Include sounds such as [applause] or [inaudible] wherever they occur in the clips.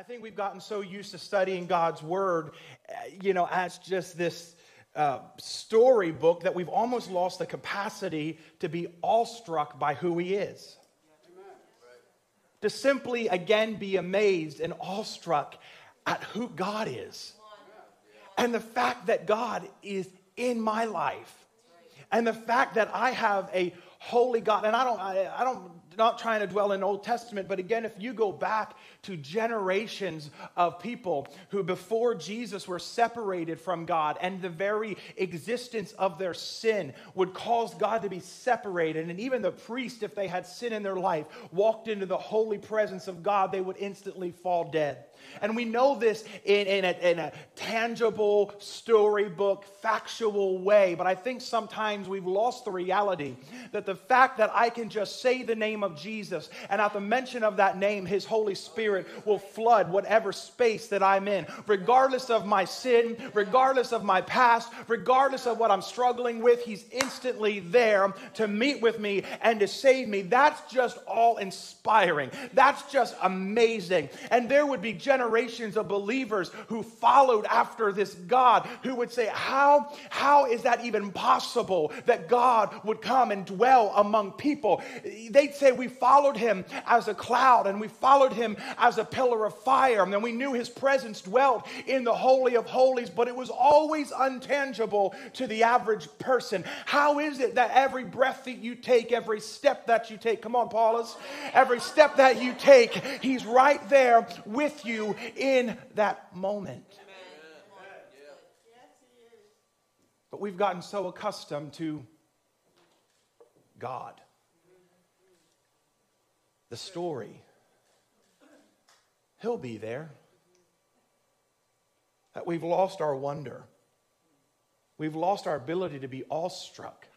I think we've gotten so used to studying God's word, uh, you know, as just this uh, storybook that we've almost lost the capacity to be awestruck by who He is. To simply again be amazed and awestruck at who God is. And the fact that God is in my life. And the fact that I have a holy God. And I don't, I, I don't not trying to dwell in Old Testament, but again, if you go back to generations of people who before Jesus were separated from God, and the very existence of their sin would cause God to be separated, and even the priest, if they had sin in their life, walked into the holy presence of God, they would instantly fall dead. And we know this in, in, a, in a tangible, storybook, factual way. But I think sometimes we've lost the reality that the fact that I can just say the name of Jesus, and at the mention of that name, His Holy Spirit will flood whatever space that I'm in, regardless of my sin, regardless of my past, regardless of what I'm struggling with, He's instantly there to meet with me and to save me. That's just all inspiring. That's just amazing. And there would be generations of believers who followed after this God who would say, How, how is that even possible that God would come and dwell among people? They'd say, We followed him as a cloud and we followed him as a pillar of fire. And then we knew his presence dwelt in the Holy of Holies, but it was always untangible to the average person. How is it that every breath that you take, every step that you take, come on, Paulus, every step that you take, he's right there with you you in that moment. But we've gotten so accustomed to God, the story. He'll be there. That we've lost our wonder. We've lost our ability to be awestruck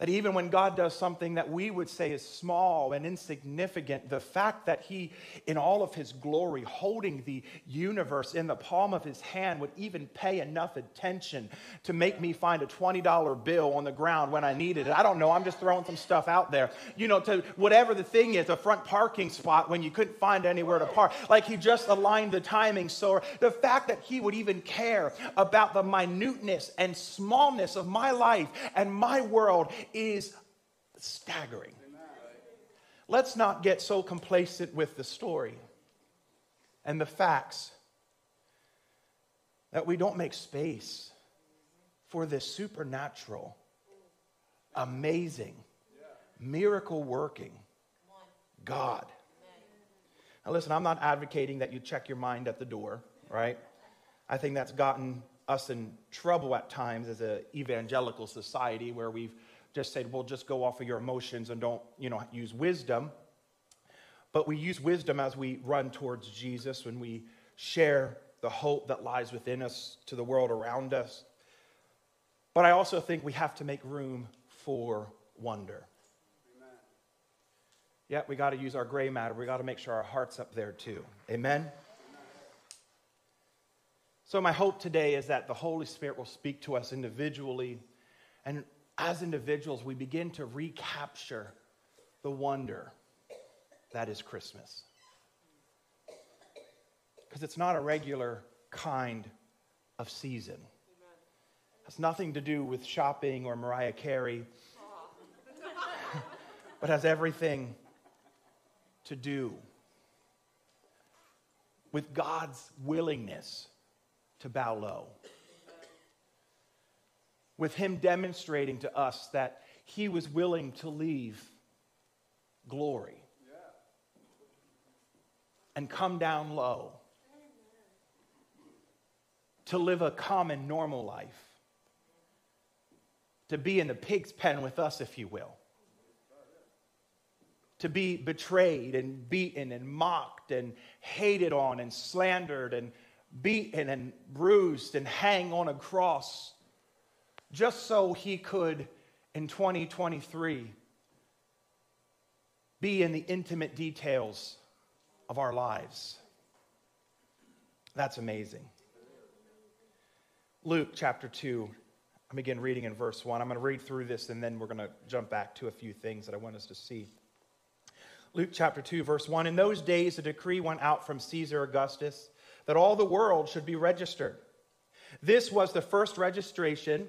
that even when God does something that we would say is small and insignificant, the fact that He, in all of His glory, holding the universe in the palm of His hand, would even pay enough attention to make me find a $20 bill on the ground when I needed it. I don't know. I'm just throwing some stuff out there. You know, to whatever the thing is, a front parking spot when you couldn't find anywhere to park. Like He just aligned the timing. So the fact that He would even care about the minuteness and smallness of my life and my world is staggering. Let's not get so complacent with the story and the facts that we don't make space for this supernatural, amazing, miracle working God. Now, listen, I'm not advocating that you check your mind at the door, right? I think that's gotten us in trouble at times as an evangelical society where we've just said, well, just go off of your emotions and don't, you know, use wisdom. But we use wisdom as we run towards Jesus, when we share the hope that lies within us to the world around us. But I also think we have to make room for wonder. Amen. Yeah, we got to use our gray matter. We got to make sure our heart's up there too. Amen? Amen? So, my hope today is that the Holy Spirit will speak to us individually and as individuals, we begin to recapture the wonder that is Christmas. Because it's not a regular kind of season. It has nothing to do with shopping or Mariah Carey, [laughs] but has everything to do with God's willingness to bow low with him demonstrating to us that he was willing to leave glory and come down low to live a common, normal life, to be in the pig's pen with us, if you will, to be betrayed and beaten and mocked and hated on and slandered and beaten and bruised and hang on a cross just so he could, in 2023, be in the intimate details of our lives. That's amazing. Luke chapter 2, I begin reading in verse 1. I'm going to read through this and then we're going to jump back to a few things that I want us to see. Luke chapter 2, verse 1. In those days, a decree went out from Caesar Augustus that all the world should be registered. This was the first registration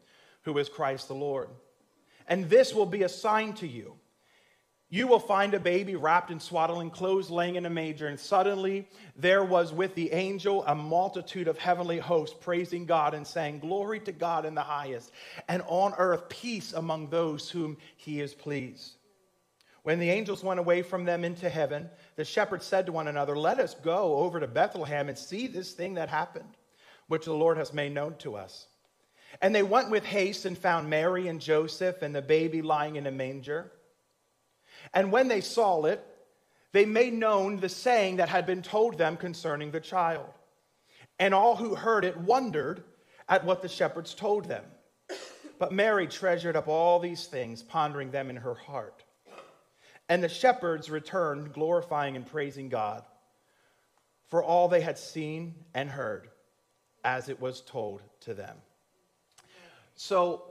who is Christ the Lord. And this will be a sign to you. You will find a baby wrapped in swaddling clothes, laying in a manger. And suddenly there was with the angel a multitude of heavenly hosts praising God and saying, Glory to God in the highest, and on earth peace among those whom he is pleased. When the angels went away from them into heaven, the shepherds said to one another, Let us go over to Bethlehem and see this thing that happened, which the Lord has made known to us. And they went with haste and found Mary and Joseph and the baby lying in a manger. And when they saw it, they made known the saying that had been told them concerning the child. And all who heard it wondered at what the shepherds told them. But Mary treasured up all these things, pondering them in her heart. And the shepherds returned, glorifying and praising God for all they had seen and heard as it was told to them. So,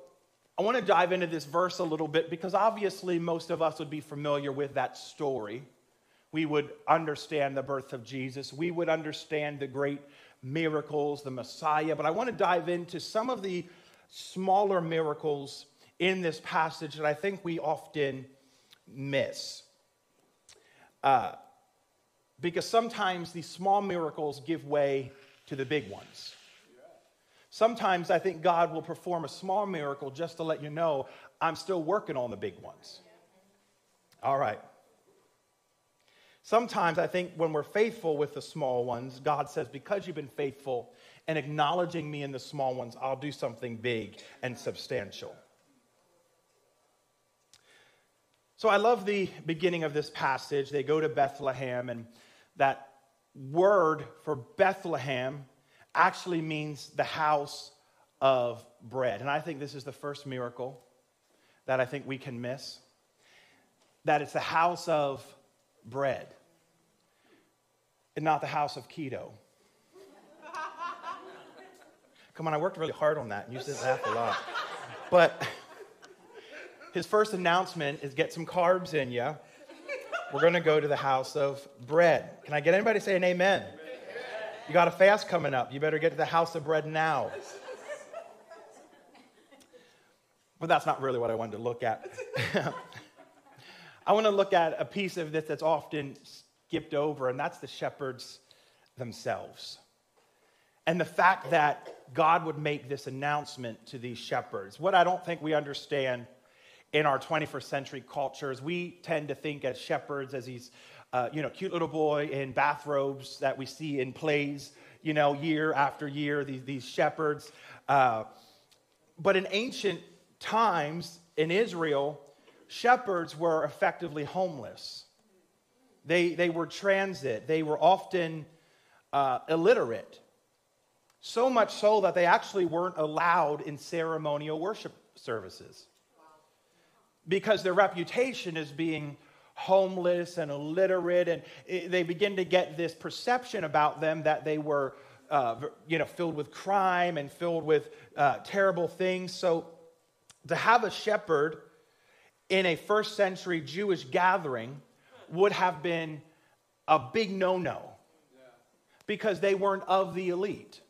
I want to dive into this verse a little bit because obviously most of us would be familiar with that story. We would understand the birth of Jesus, we would understand the great miracles, the Messiah. But I want to dive into some of the smaller miracles in this passage that I think we often miss. Uh, because sometimes these small miracles give way to the big ones. Sometimes I think God will perform a small miracle just to let you know I'm still working on the big ones. All right. Sometimes I think when we're faithful with the small ones, God says, Because you've been faithful and acknowledging me in the small ones, I'll do something big and substantial. So I love the beginning of this passage. They go to Bethlehem, and that word for Bethlehem actually means the house of bread. And I think this is the first miracle that I think we can miss that it's the house of bread and not the house of keto. [laughs] Come on, I worked really hard on that and you to laugh a lot. But his first announcement is get some carbs in you. We're going to go to the house of bread. Can I get anybody to say an amen? You got a fast coming up. You better get to the house of bread now. but that's not really what I wanted to look at. [laughs] I want to look at a piece of this that's often skipped over, and that's the shepherds themselves. And the fact that God would make this announcement to these shepherds. What I don't think we understand in our 21st century cultures, we tend to think as shepherds as these, uh, you know, cute little boy in bathrobes that we see in plays, you know, year after year, these, these shepherds. Uh, but in ancient times in Israel, shepherds were effectively homeless. They, they were transit. They were often uh, illiterate. So much so that they actually weren't allowed in ceremonial worship services because their reputation is being homeless and illiterate, and they begin to get this perception about them that they were, uh, you know, filled with crime and filled with uh, terrible things. So, to have a shepherd in a first century Jewish gathering would have been a big no no because they weren't of the elite.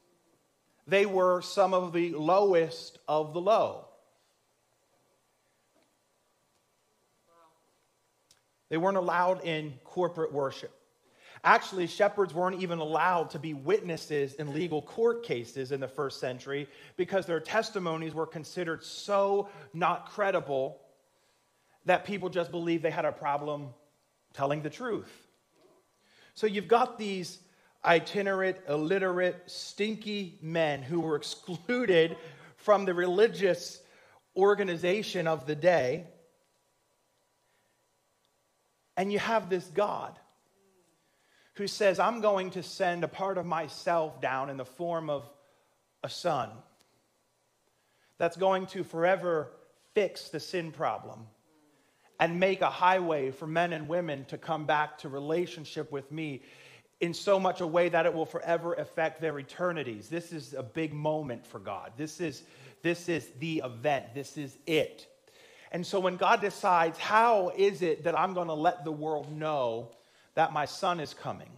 They were some of the lowest of the low. They weren't allowed in corporate worship. Actually, shepherds weren't even allowed to be witnesses in legal court cases in the first century because their testimonies were considered so not credible that people just believed they had a problem telling the truth. So you've got these itinerant, illiterate, stinky men who were [laughs] excluded from the religious organization of the day. And you have this God who says, I'm going to send a part of myself down in the form of a son that's going to forever fix the sin problem and make a highway for men and women to come back to relationship with me in so much a way that it will forever affect their eternities. This is a big moment for God. This is, this is the event. This is it. And so when God decides, how is it that I'm going to let the world know that my son is coming?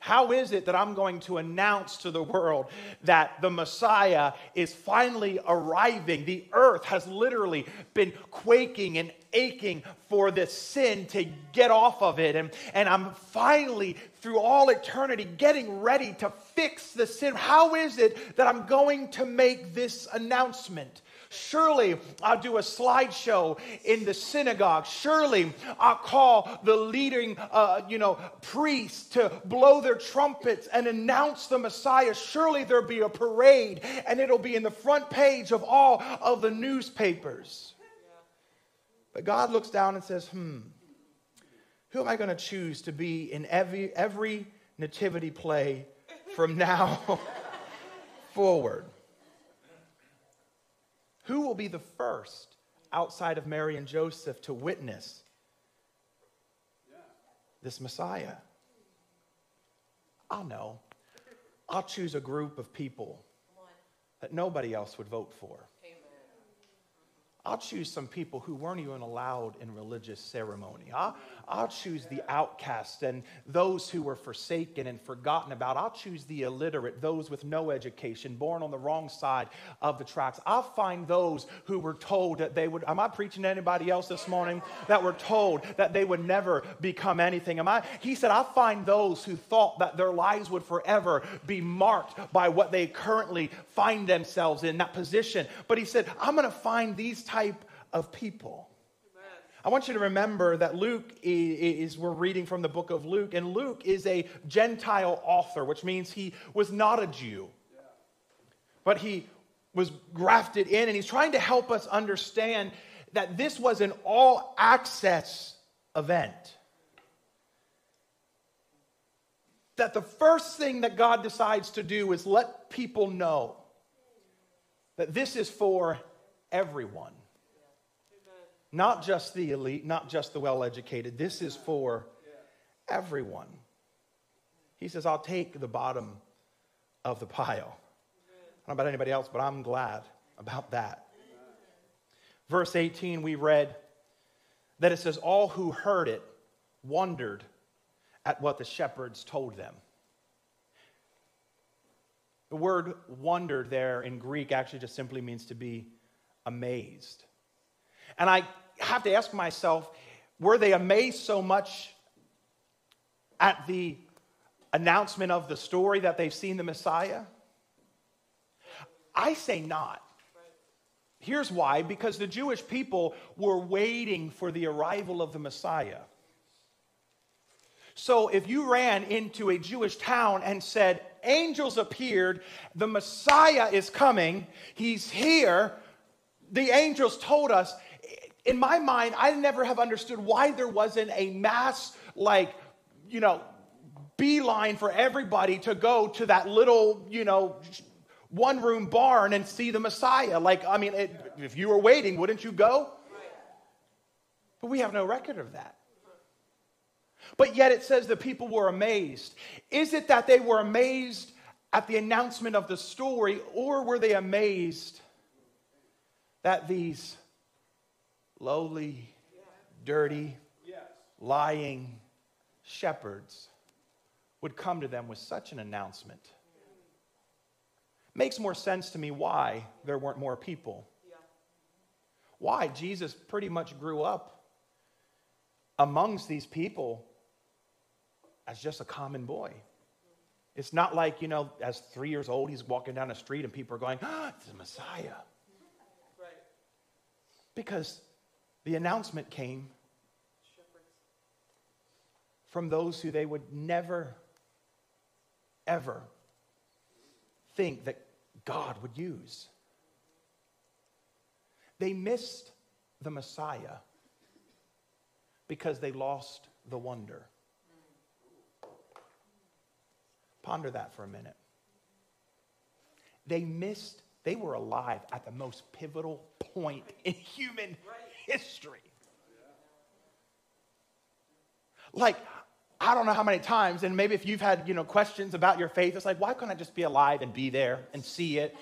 How is it that I'm going to announce to the world that the Messiah is finally arriving? The earth has literally been quaking and aching for this sin to get off of it. And, and I'm finally, through all eternity, getting ready to fix the sin. How is it that I'm going to make this announcement? Surely I'll do a slideshow in the synagogue. Surely I'll call the leading, uh, you know, priests to blow their trumpets and announce the Messiah. Surely there'll be a parade and it'll be in the front page of all of the newspapers. But God looks down and says, hmm, who am I going to choose to be in every, every nativity play from now [laughs] forward? Who will be the first outside of Mary and Joseph to witness this Messiah? I'll know. I'll choose a group of people that nobody else would vote for. I'll choose some people who weren't even allowed in religious ceremony. I'll, I'll choose the outcast and those who were forsaken and forgotten about. I'll choose the illiterate, those with no education, born on the wrong side of the tracks. I'll find those who were told that they would. Am I preaching to anybody else this morning that were told that they would never become anything? Am I? He said, I'll find those who thought that their lives would forever be marked by what they currently find themselves in, that position. But he said, I'm going to find these type of people. I want you to remember that Luke is, we're reading from the book of Luke, and Luke is a Gentile author, which means he was not a Jew. But he was grafted in, and he's trying to help us understand that this was an all access event. That the first thing that God decides to do is let people know that this is for everyone. Not just the elite, not just the well educated. This is for everyone. He says, I'll take the bottom of the pile. I don't know about anybody else, but I'm glad about that. Verse 18, we read that it says, All who heard it wondered at what the shepherds told them. The word wondered there in Greek actually just simply means to be amazed. And I have to ask myself were they amazed so much at the announcement of the story that they've seen the Messiah? I say not. Here's why because the Jewish people were waiting for the arrival of the Messiah. So if you ran into a Jewish town and said, Angels appeared, the Messiah is coming, he's here, the angels told us, in my mind, I never have understood why there wasn't a mass, like, you know, beeline for everybody to go to that little, you know, one room barn and see the Messiah. Like, I mean, it, if you were waiting, wouldn't you go? But we have no record of that. But yet it says the people were amazed. Is it that they were amazed at the announcement of the story, or were they amazed that these lowly, dirty, lying shepherds would come to them with such an announcement. Makes more sense to me why there weren't more people. Why? Jesus pretty much grew up amongst these people as just a common boy. It's not like, you know, as three years old, he's walking down the street and people are going, ah, it's the Messiah. Right. Because the announcement came from those who they would never, ever think that God would use. They missed the Messiah because they lost the wonder. Ponder that for a minute. They missed, they were alive at the most pivotal point in human history. Like, I don't know how many times, and maybe if you've had, you know, questions about your faith, it's like, why can't I just be alive and be there and see it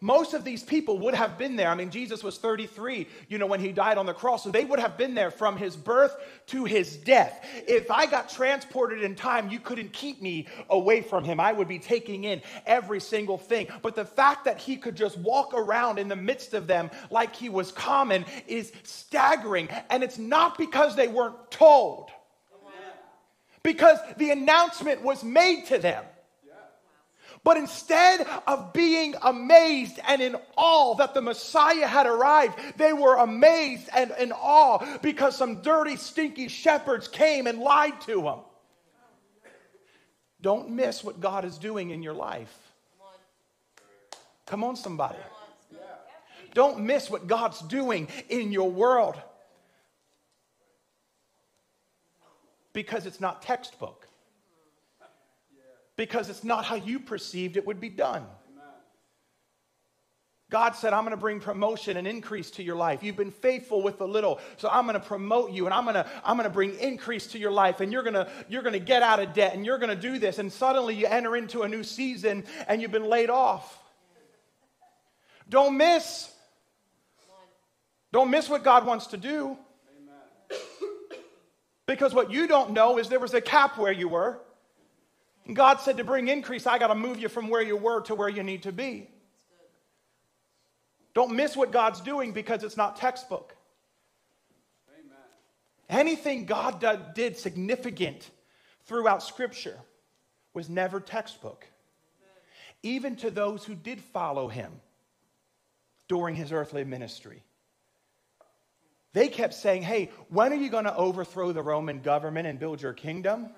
most of these people would have been there. I mean, Jesus was 33, you know, when he died on the cross. So they would have been there from his birth to his death. If I got transported in time, you couldn't keep me away from him. I would be taking in every single thing. But the fact that he could just walk around in the midst of them like he was common is staggering. And it's not because they weren't told, because the announcement was made to them. But instead of being amazed and in awe that the Messiah had arrived, they were amazed and in awe because some dirty, stinky shepherds came and lied to them. Don't miss what God is doing in your life. Come on, somebody. Don't miss what God's doing in your world because it's not textbook because it's not how you perceived it would be done. God said, I'm going to bring promotion and increase to your life. You've been faithful with the little, so I'm going to promote you and I'm going to, I'm going to bring increase to your life and you're going to, you're going to get out of debt and you're going to do this. And suddenly you enter into a new season and you've been laid off. Don't miss. Don't miss what God wants to do. Because what you don't know is there was a cap where you were. God said to bring increase, I got to move you from where you were to where you need to be. Don't miss what God's doing because it's not textbook. Amen. Anything God did significant throughout Scripture was never textbook. Even to those who did follow him during his earthly ministry. They kept saying, Hey, when are you going to overthrow the Roman government and build your kingdom? Right.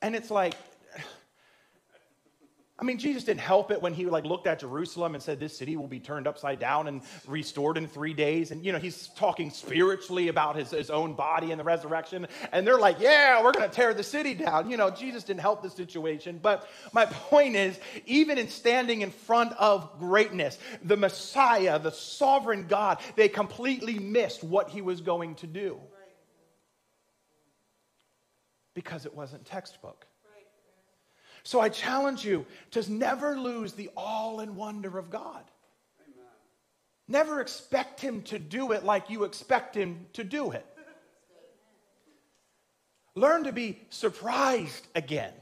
And it's like, I mean, Jesus didn't help it when he like looked at Jerusalem and said, "This city will be turned upside down and restored in three days." And you know, he's talking spiritually about his, his own body and the resurrection. And they're like, "Yeah, we're going to tear the city down." You know, Jesus didn't help the situation. But my point is, even in standing in front of greatness, the Messiah, the sovereign God, they completely missed what he was going to do because it wasn't textbook. So I challenge you to never lose the all in wonder of God. Never expect Him to do it like you expect Him to do it. Learn to be surprised again.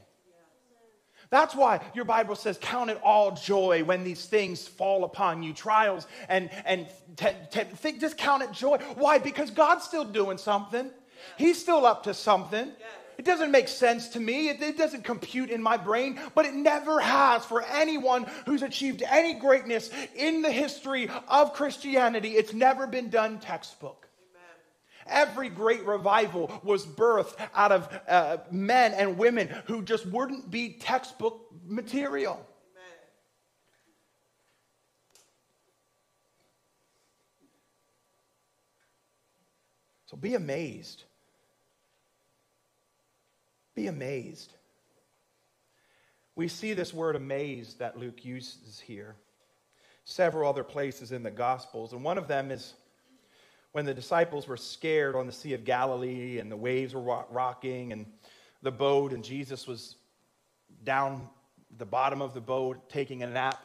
That's why your Bible says, Count it all joy when these things fall upon you, trials, and, and t- t- think, just count it joy. Why? Because God's still doing something, He's still up to something. It doesn't make sense to me. It, it, doesn't compute in my brain, but it never has for anyone who's achieved any greatness in the history of Christianity. It's never been done textbook. Every great revival was birthed out of uh, men and women who just wouldn't be textbook material. So be amazed be amazed. We see this word amazed that Luke uses here several other places in the Gospels, and one of them is when the disciples were scared on the Sea of Galilee and the waves were rocking and the boat, and Jesus was down the bottom of the boat taking a nap.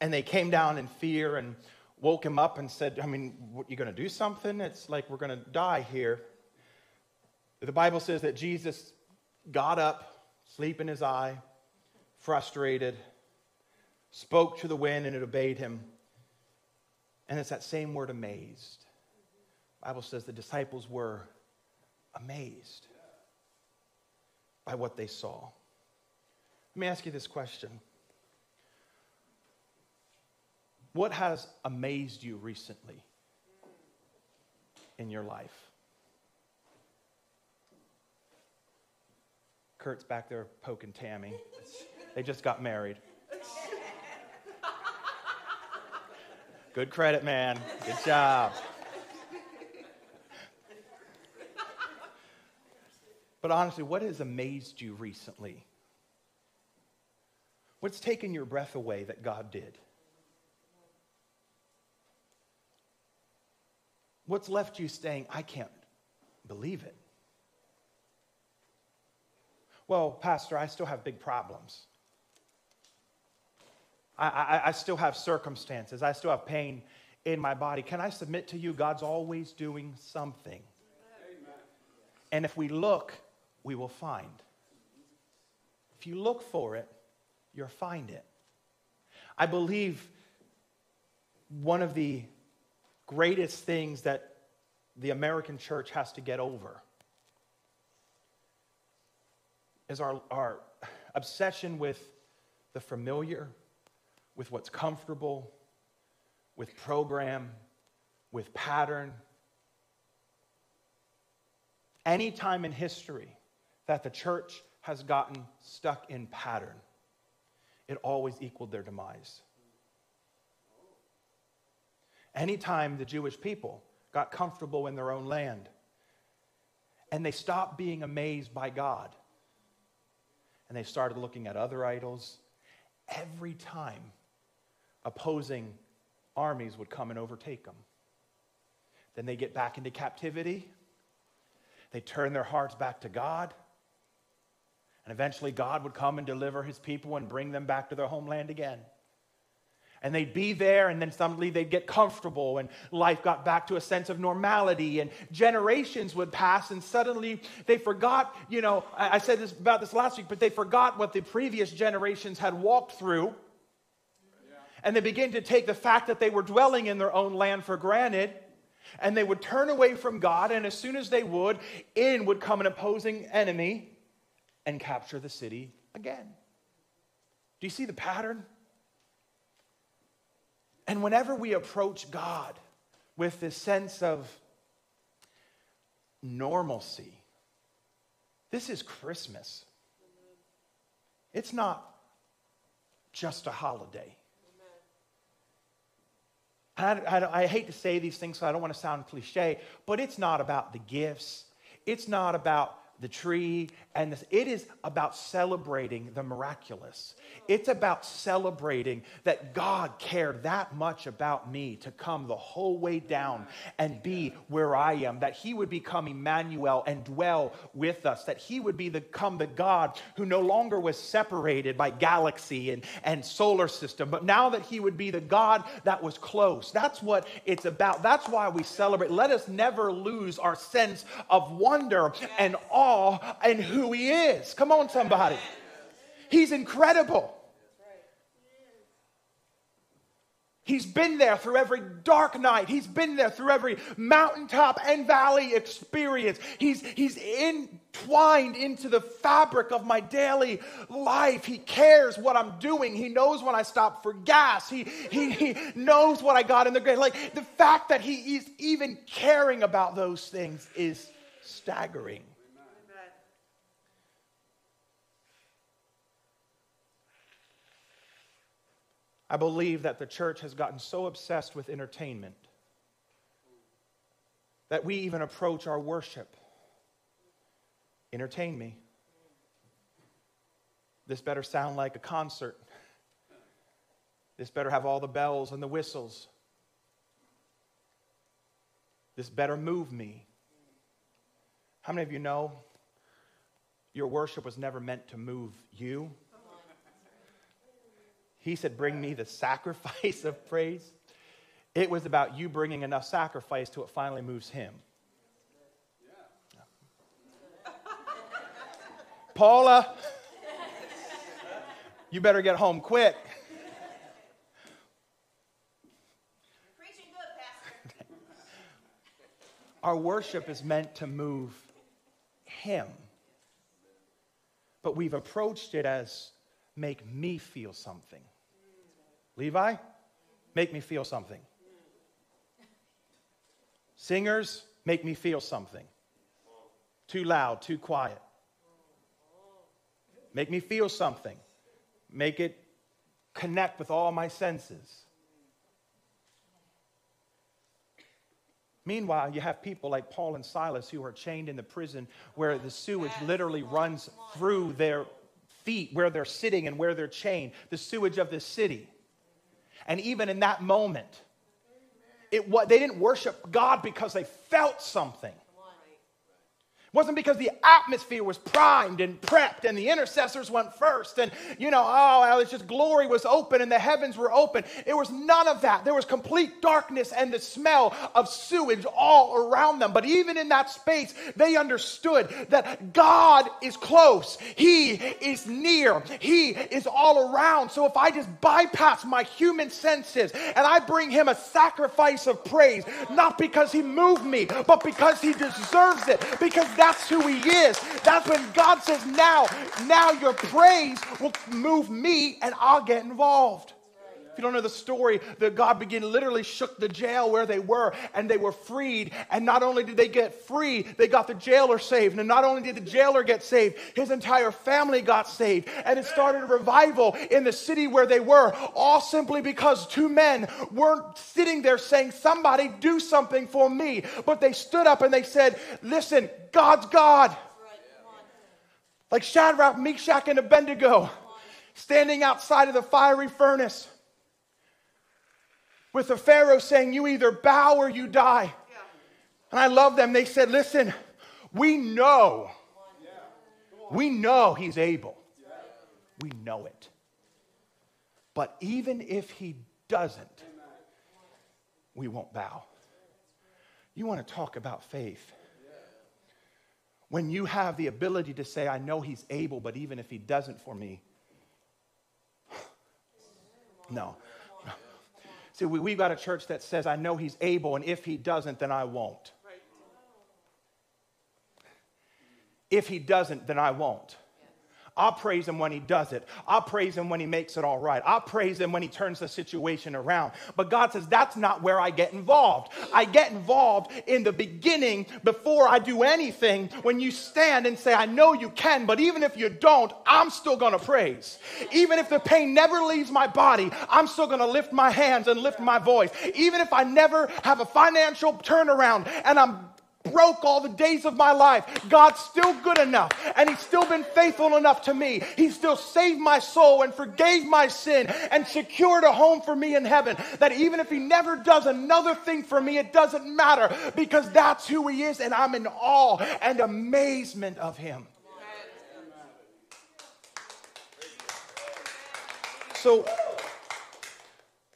And they came down in fear and woke him up and said, I mean, what, you going to do something? It's like we're going to die here. The Bible says that Jesus got up, sleep in his eye, frustrated, spoke to the wind, and it obeyed him. And it's that same word, amazed. Bible says the disciples were amazed by what they saw. Let me ask you this question. What has amazed you recently in your life? Kurt's back there poking Tammy. They just got married. Good credit, man. Good job. But honestly, what has amazed you recently? What's taken your breath away that God did? What's left you saying, I can't believe it? Well, Pastor, I still have big problems. I, I, I, still have circumstances. I still have pain in my body. Can I submit to you? God's always doing something. Amen. And if we look, we will find. If you look for it, you'll find it. I believe one of the greatest things that the American church has to get over is our, our obsession with the familiar, with what's comfortable, with program, with pattern. Any time in history that the church has gotten stuck in pattern, it always equaled their demise. Anytime the Jewish people got comfortable in their own land and they stopped being amazed by God and they started looking at other idols, every time opposing armies would come and overtake them. Then they get back into captivity. They turn their hearts back to God. And eventually, God would come and deliver his people and bring them back to their homeland again. And they'd be there, and then suddenly they'd get comfortable, and life got back to a sense of normality, and generations would pass, and suddenly they forgot, you know, I said this about this last week, but they forgot what the previous generations had walked through. And they begin to take the fact that they were dwelling in their own land for granted and they would turn away from God, and as soon as they would, in would come an opposing enemy and capture the city again. Do you see the pattern? And whenever we approach God with this sense of normalcy, this is Christmas. It's not just a holiday. I, I, I, hate to say these things, so I don't want to sound cliche, but it's not about the gifts. It's not about the tree and this. It is about celebrating the miraculous. It's about celebrating that God cared that much about me to come the whole way down and be where I am, that He would become Emmanuel and dwell with us, that He would become the God who no longer was separated by galaxy and, and solar system, but now that He would be the God that was close. That's what it's about. That's why we celebrate. Let us never lose our sense of wonder and awe and who He is. Come on, somebody. He's incredible. He's been there through every dark night. He's been there through every mountaintop and valley experience. He's, he's entwined into the fabric of my daily life. He cares what I'm doing. He knows when I stop for gas. He, he, he knows what I got in the grave. Like the fact that he is even caring about those things is staggering. I believe that the church has gotten so obsessed with entertainment that we even approach our worship. Entertain me. This better sound like a concert. This better have all the bells and the whistles. This better move me. How many of you know your worship was never meant to move you? He said, Bring me the sacrifice [laughs] of praise. It was about you bringing enough sacrifice till it finally moves him. Yeah. [laughs] Paula, you better get home quick. [laughs] Our worship is meant to move Him. But we've approached it as make me feel something. Levi, make me feel something. Singers, make me feel something. Too loud, too quiet. Make me feel something. Make it connect with all my senses. Meanwhile, you have people like Paul and Silas who are chained in the prison where the sewage literally runs through their feet, where they're sitting and where they're chained, the sewage of the city. And even in that moment, it, what, they didn't worship God because they felt something. It wasn't because the atmosphere was primed and prepped and the intercessors went first and, you know, oh, it's just glory was open and the heavens were open. It was none of that. There was complete darkness and the smell of sewage all around them. But even in that space, they understood that God is close. He is near. He is all around. So if I just bypass my human senses and I bring him a sacrifice of praise, not because he moved me, but because he deserves it, because that's who he is. That's when God says, now, now your praise will move me and I'll get involved. You don't know the story, that God began literally shook the jail where they were and they were freed. And not only did they get free, they got the jailer saved. And not only did the jailer get saved, his entire family got saved. And it started a revival in the city where they were, all simply because two men weren't sitting there saying, Somebody do something for me. But they stood up and they said, Listen, God's God. Like Shadrach, Meshach, and Abednego standing outside of the fiery furnace with the Pharaoh saying, You either bow or you die. And I love them. They said, Listen, we know, we know he's able. We know it. But even if he doesn't, we won't bow. You want to talk about faith? When you have the ability to say, I know he's able, but even if he doesn't for me, [sighs] no. See, we, we've got a church that says, I know he's able, and if he doesn't, then I won't. If he doesn't, then I won't. I'll praise him when he does it. I'll praise him when he makes it all right. I'll praise him when he turns the situation around. But God says that's not where I get involved. I get involved in the beginning before I do anything when you stand and say, I know you can, but even if you don't, I'm still going to praise. Even if the pain never leaves my body, I'm still going to lift my hands and lift my voice. Even if I never have a financial turnaround and I'm broke all the days of my life, God's still good enough and He's still been faithful enough to me. He still saved my soul and forgave my sin and secured a home for me in heaven. That even if He never does another thing for me, it doesn't matter because that's who He is and I'm in awe and amazement of Him. So,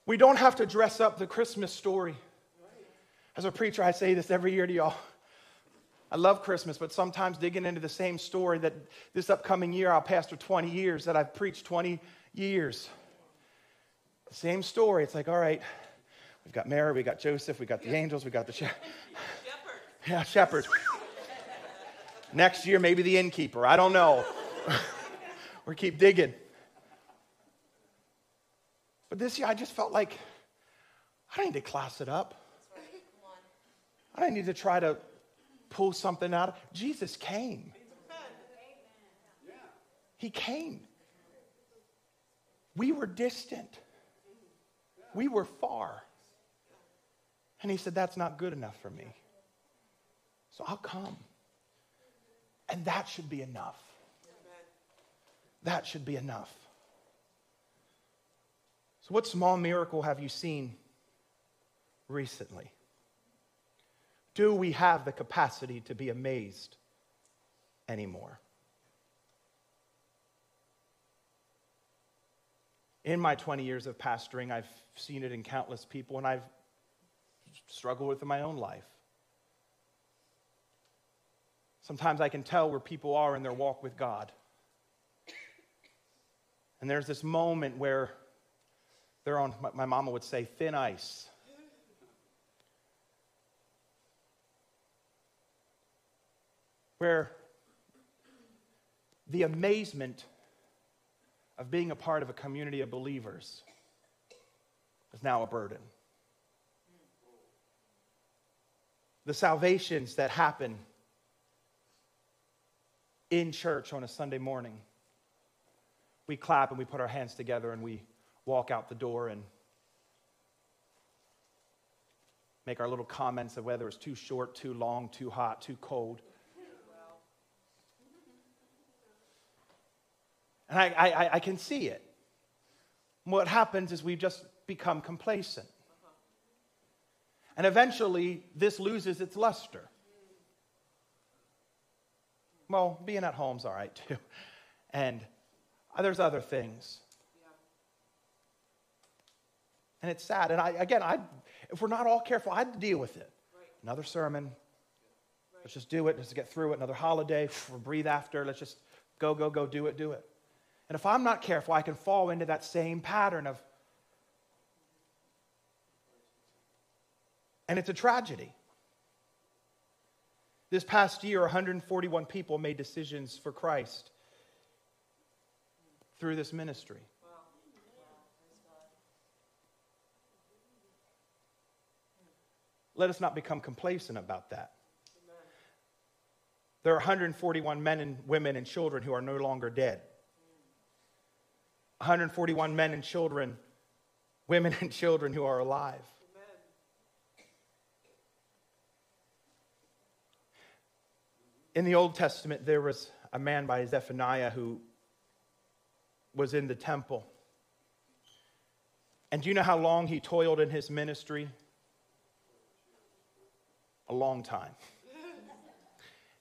we don't have to dress up the Christmas story. As a preacher, I say this every year to y'all. I love Christmas, but sometimes digging into the same story that this upcoming year I'll pastor 20 years, that I've preached 20 years. Same story. It's like, all right, we've got Mary, we got Joseph, we got the angels, we got the she- yeah, shepherds. Next year, maybe the innkeeper. I don't know. [laughs] we keep digging. But this year, I just felt like I don't need to class it up. I don't need to try to pull something out. Jesus came. He came. We were distant. We were far. And he said, That's not good enough for me. So I'll come. And that should be enough. That should be enough. So, what small miracle have you seen recently? Do we have the capacity to be amazed anymore? In my 20 years of pastoring, I've seen it in countless people, and I've struggled with in my own life. Sometimes I can tell where people are in their walk with God. And there's this moment where they're on, my mama would say, thin ice. Where the amazement of being a part of a community of believers is now a burden. The salvations that happen in church on a Sunday morning, we clap and we put our hands together and we walk out the door and make our little comments of whether it's too short, too long, too hot, too cold. And I, I, I can see it. What happens is we just become complacent. And eventually, this loses its luster. Well, being at home's all right [laughs] too. And there's other things. And it's sad. And I, again, I, if we're not all careful, I'd deal with it. Another sermon. Let's just do it. Let's get through it. Another holiday. [sighs] breathe after. Let's just go, go, go, do it, do it. And if I'm not careful, I can fall into that same pattern of, and it's a tragedy. This past year, 141 people made decisions for Christ through this ministry. Let us not become complacent about that. There are 141 men and women and children who are no longer dead. 141 men and children, women and children who are alive. In the Old Testament, there was a man by Zephaniah who was in the temple. And do you know how long he toiled in his ministry? A long time. [laughs]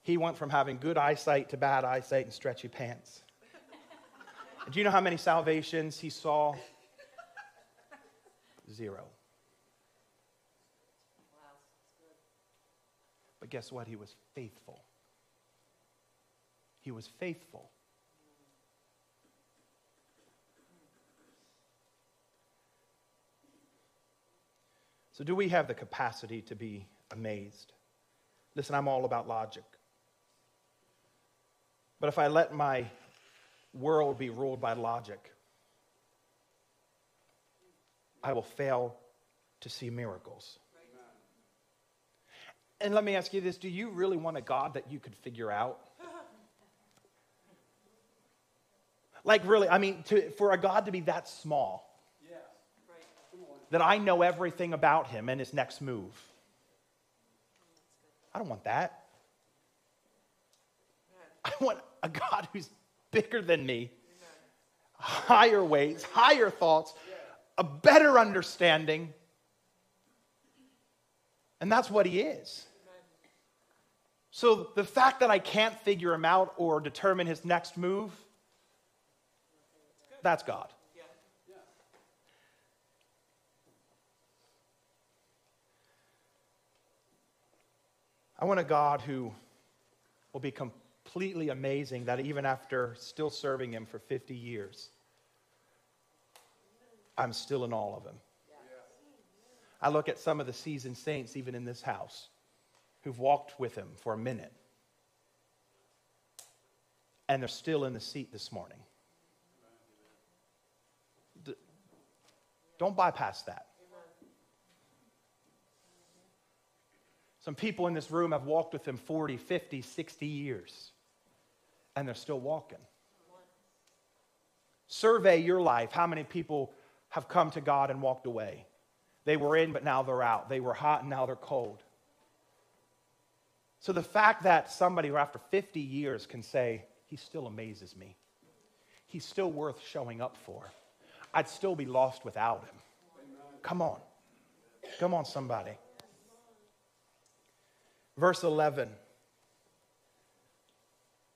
He went from having good eyesight to bad eyesight and stretchy pants. Do you know how many salvations he saw? Zero. But guess what? He was faithful. He was faithful. So, do we have the capacity to be amazed? Listen, I'm all about logic. But if I let my world be ruled by logic, I will fail to see miracles. And let me ask you this do you really want a God that you could figure out? [laughs] Like, really, I mean, to, for a God to be that small, that I know everything about him and his next move. I don't want that. [laughs] I want a God who's bigger than me, higher ways, higher thoughts, a better understanding. And that's what he is. So the fact that I can't figure him out or determine his next move, that's God. I want a God who will be completely amazing that even after still serving Him for 50 years, I'm still in awe of Him. I look at some of the seasoned saints, even in this house, who've walked with Him for a minute, and they're still in the seat this morning. Don't bypass that. Some people in this room have walked with him 40, 50, 60 years, and they're still walking. Survey your life. How many people have come to God and walked away? They were in, but now they're out. They were hot, and now they're cold. So the fact that somebody who, after 50 years, can say, He still amazes me, He's still worth showing up for, I'd still be lost without Him. Come on. Come on, somebody. Verse 11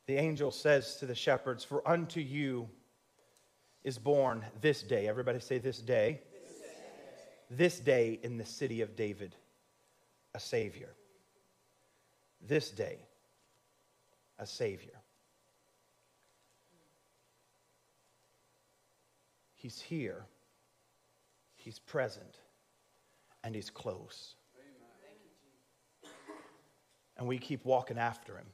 the angel says to the shepherds, For unto you is born this day, everybody say this day, this day, this day in the city of David, a Savior. This day, a Savior. He's here, He's present, and He's close and we keep walking after him.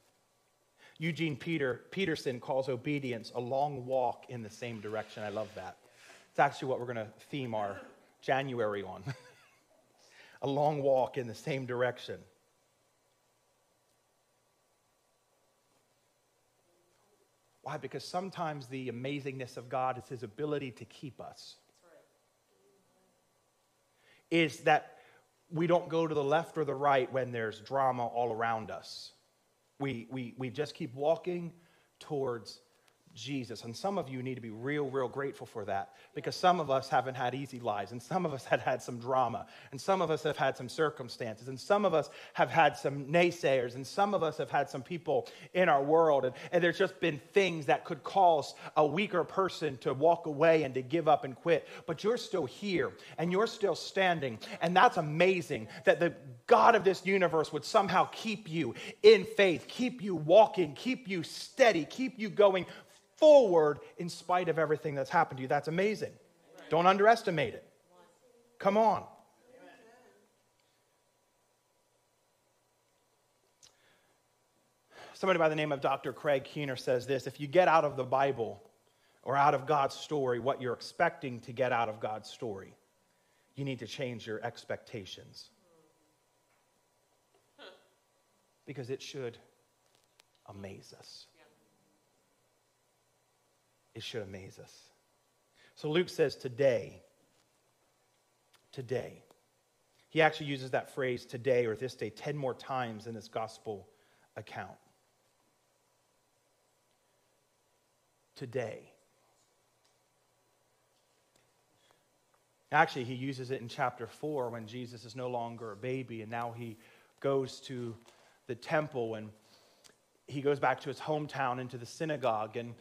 Eugene Peter, Peterson calls obedience a long walk in the same direction. I love that. It's actually what we're going to theme our January on [laughs] a long walk in the same direction. Why? Because sometimes the amazingness of God is his ability to keep us. Is that we don't go to the left or the right when there's drama all around us. We, we, we just keep walking towards Jesus. And some of you need to be real, real grateful for that because some of us haven't had easy lives, and some of us have had some drama, and some of us have had some circumstances, and some of us have had some naysayers, and some of us have had some people in our world. And, and there's just been things that could cause a weaker person to walk away and to give up and quit. But you're still here, and you're still standing. And that's amazing that the God of this universe would somehow keep you in faith, keep you walking, keep you steady, keep you going forward in spite of everything that's happened to you. That's amazing. Don't underestimate it. Come on. Somebody by the name of Dr. Craig Keener says this if you get out of the Bible or out of God's story what you're expecting to get out of God's story, you need to change your expectations. Because it should amaze us it should amaze us. So Luke says, today, today. He actually uses that phrase today or this day 10 more times in this gospel account. Today. Actually, he uses it in chapter 4 when Jesus is no longer a baby and now he goes to the temple and he goes back to his hometown into the synagogue and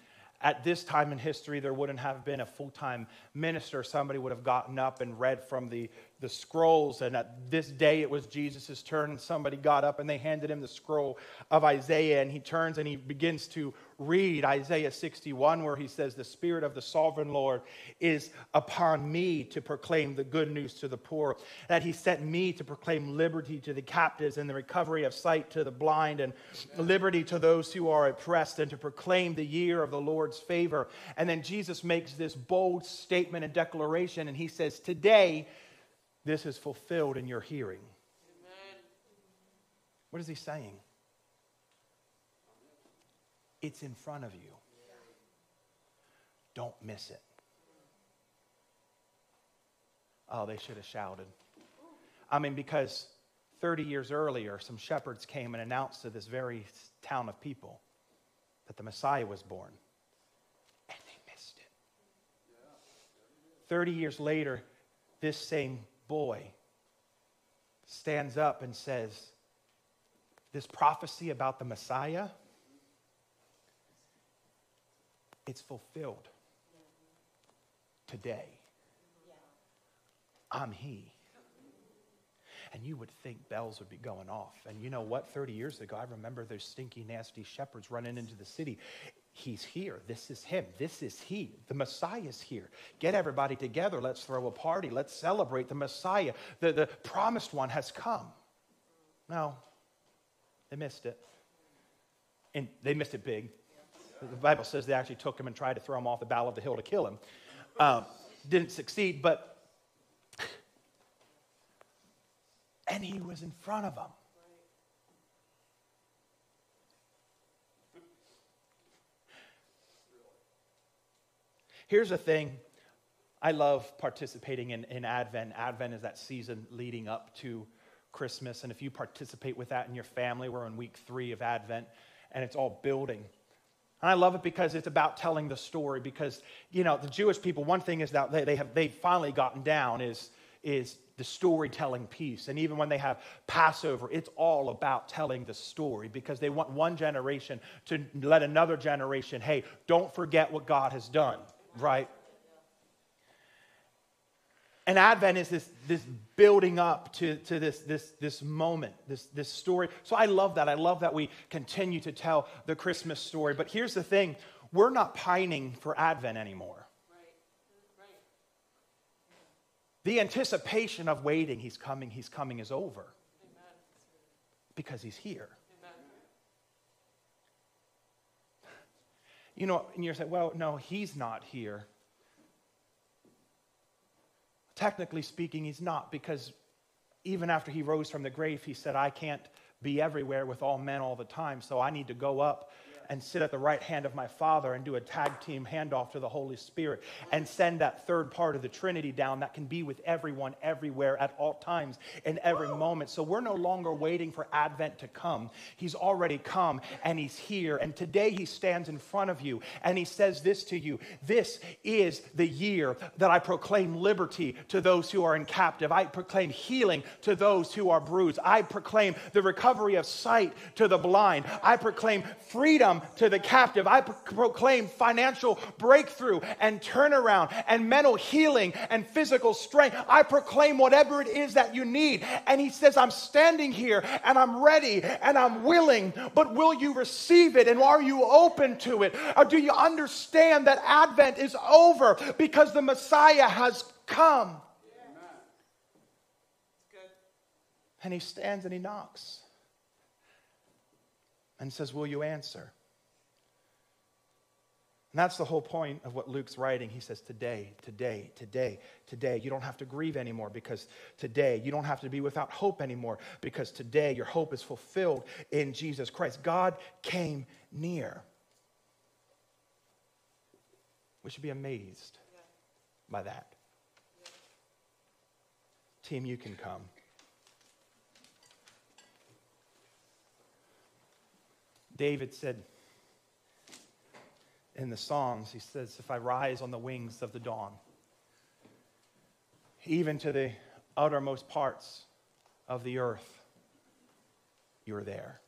at this time in history, there wouldn't have been a full time minister. Somebody would have gotten up and read from the, the scrolls. And at this day, it was Jesus' turn, and somebody got up and they handed him the scroll of Isaiah. And he turns and he begins to read Isaiah 61, where he says, The Spirit of the sovereign Lord is upon me to proclaim the good news to the poor, that he sent me to proclaim liberty to the captives and the recovery of sight to the blind, and liberty to those who are oppressed, and to proclaim the year of the Lord's favor. And then Jesus makes this bold statement and declaration, and he says, Today, this is fulfilled in your hearing. Amen. What is he saying? It's in front of you. Don't miss it. Oh, they should have shouted. I mean, because 30 years earlier, some shepherds came and announced to this very town of people that the Messiah was born. And they missed it. 30 years later, this same boy stands up and says, This prophecy about the Messiah it's fulfilled today. I'm He. And you would think bells would be going off. And you know what? 30 years ago, I remember those stinky, nasty shepherds running into the city. He's here. This is Him. This is He. The Messiah is here. Get everybody together. Let's throw a party. Let's celebrate the Messiah. The, the promised one has come. No, they missed it. And they missed it big. The Bible says they actually took him and tried to throw him off the bow of the hill to kill him. Uh, didn't succeed, but. And he was in front of them. Here's the thing I love participating in, in Advent. Advent is that season leading up to Christmas. And if you participate with that in your family, we're in week three of Advent, and it's all building. And I love it because it's about telling the story. Because, you know, the Jewish people, one thing is that they, they have they've finally gotten down is, is the storytelling piece. And even when they have Passover, it's all about telling the story because they want one generation to let another generation, hey, don't forget what God has done, right? And Advent is this, this building up to, to this, this, this moment, this, this story. So I love that. I love that we continue to tell the Christmas story. But here's the thing we're not pining for Advent anymore. The anticipation of waiting, he's coming, he's coming, is over. Because he's here. You know, and you're saying, well, no, he's not here. Technically speaking, he's not because even after he rose from the grave, he said, I can't be everywhere with all men all the time, so I need to go up and sit at the right hand of my Father and do a tag team handoff to the Holy Spirit and send that third part of the Trinity down that can be with everyone, everywhere, at all times, in every moment. So we're no longer waiting for Advent to come. He's already come and He's here. And today He stands in front of you and He says this to you This is the year that I proclaim liberty to those who are in captive. I proclaim healing to those who are bruised. I proclaim the recovery of sight to the blind. I proclaim freedom to the captive. I proclaim financial breakthrough and turnaround and mental healing and physical strength. I proclaim whatever it is that you need. And he says, I'm standing here and I'm ready and I'm willing, but will you receive it? And are you open to it? Or do you understand that Advent is over because the Messiah has come? And he stands and he knocks and says, Will you answer? And that's the whole point of what Luke's writing. He says, Today, today, today, today. You don't have to grieve anymore because today. You don't have to be without hope anymore because today your hope is fulfilled in Jesus Christ. God came near. We should be amazed yeah. by that. Yeah. Team, you can come. David said, in the Psalms, he says, If I rise on the wings of the dawn, even to the uttermost parts of the earth, you're there.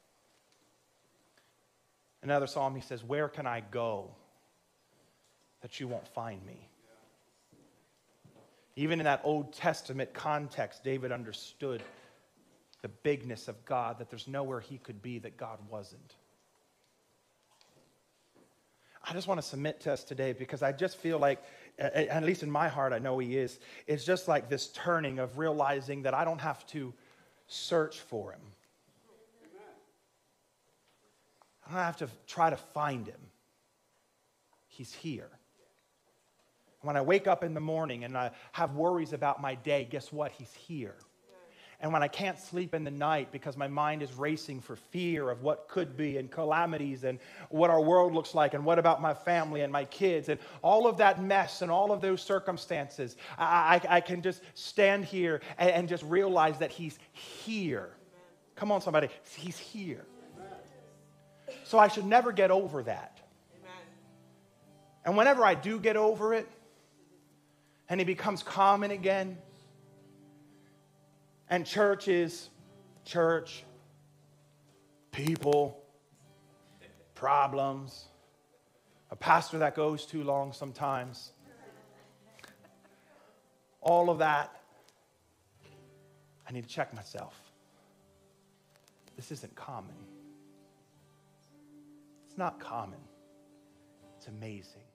Another psalm, he says, Where can I go that you won't find me? Even in that Old Testament context, David understood the bigness of God, that there's nowhere he could be that God wasn't. I just want to submit to us today because I just feel like, at least in my heart, I know He is. It's just like this turning of realizing that I don't have to search for Him. I don't have to try to find Him. He's here. When I wake up in the morning and I have worries about my day, guess what? He's here. And when I can't sleep in the night because my mind is racing for fear of what could be and calamities and what our world looks like and what about my family and my kids and all of that mess and all of those circumstances, I, I, I can just stand here and, and, just realize that He's here. Come on, somebody. He's here. So I should never get over that. And whenever I do get over it and it becomes common again, and church is church, people, problems, a pastor that goes too long sometimes. All of that, I need to check myself. This isn't common. It's not common, it's amazing.